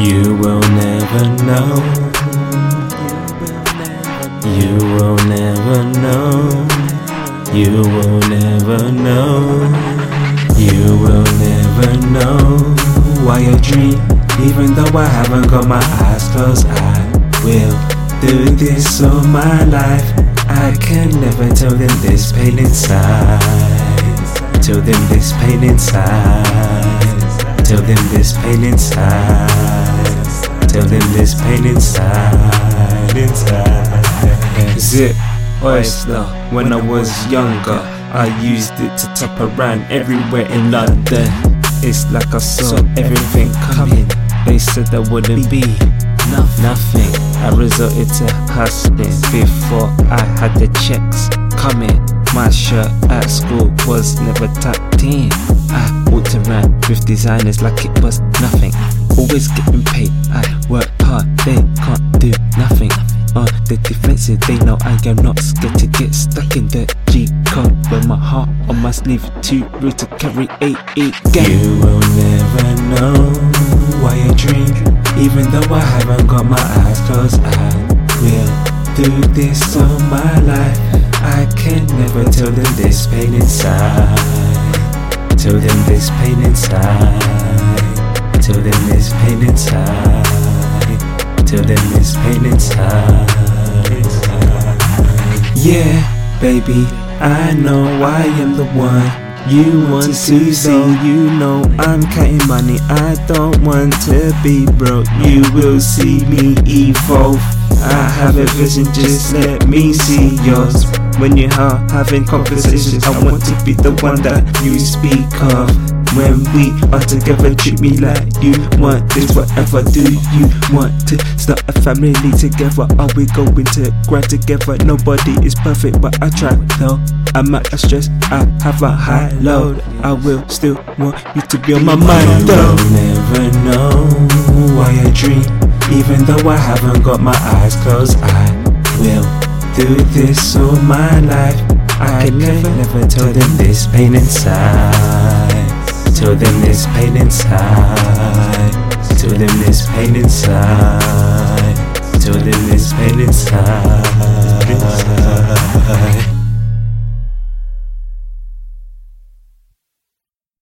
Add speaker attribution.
Speaker 1: You will never know. You will never know. You will never know. You will never know why I dream. Even though I haven't got my eyes closed, I will do this all my life. I can never tell them this pain inside. Tell them this pain inside. Tell them this pain inside. Tell them this pain inside. Inside. Zip oyster. When I was younger, I used it to top around everywhere in London. It's like I saw everything coming. They said there wouldn't be nothing. I resorted to hustling before I had the checks coming. My shirt at school was never tucked in. I walked around with designers like it was nothing. Always getting paid. I work hard, they can't do nothing. Uh, on the defensive, they know I am not scared to get stuck in the G code. Wear my heart on my sleeve, too rude to carry a E gang. You will never know why I dream, even though I haven't got my eyes closed. I will do this all my life. I can never tell them this pain inside. Tell them this pain inside. Tell them this pain inside. Tell them this pain inside. Yeah, baby, I know I am the one. You want to see, you know I'm counting money. I don't want to be broke. You will see me evolve. I have a vision, just let me see yours. When you are having conversations, I want to be the one that you speak of. When we are together, treat me like you want this. Whatever do you want to start a family together? Are we going to grind together? Nobody is perfect, but I try. No, I'm at a stress. I have a high load. I will still want you to be on my mind. Though never know why I dream, even though I haven't got my eyes closed. I will do this all my life. I can never, never tell them this pain inside. This pain inside. Them this pain inside. Them this pain inside.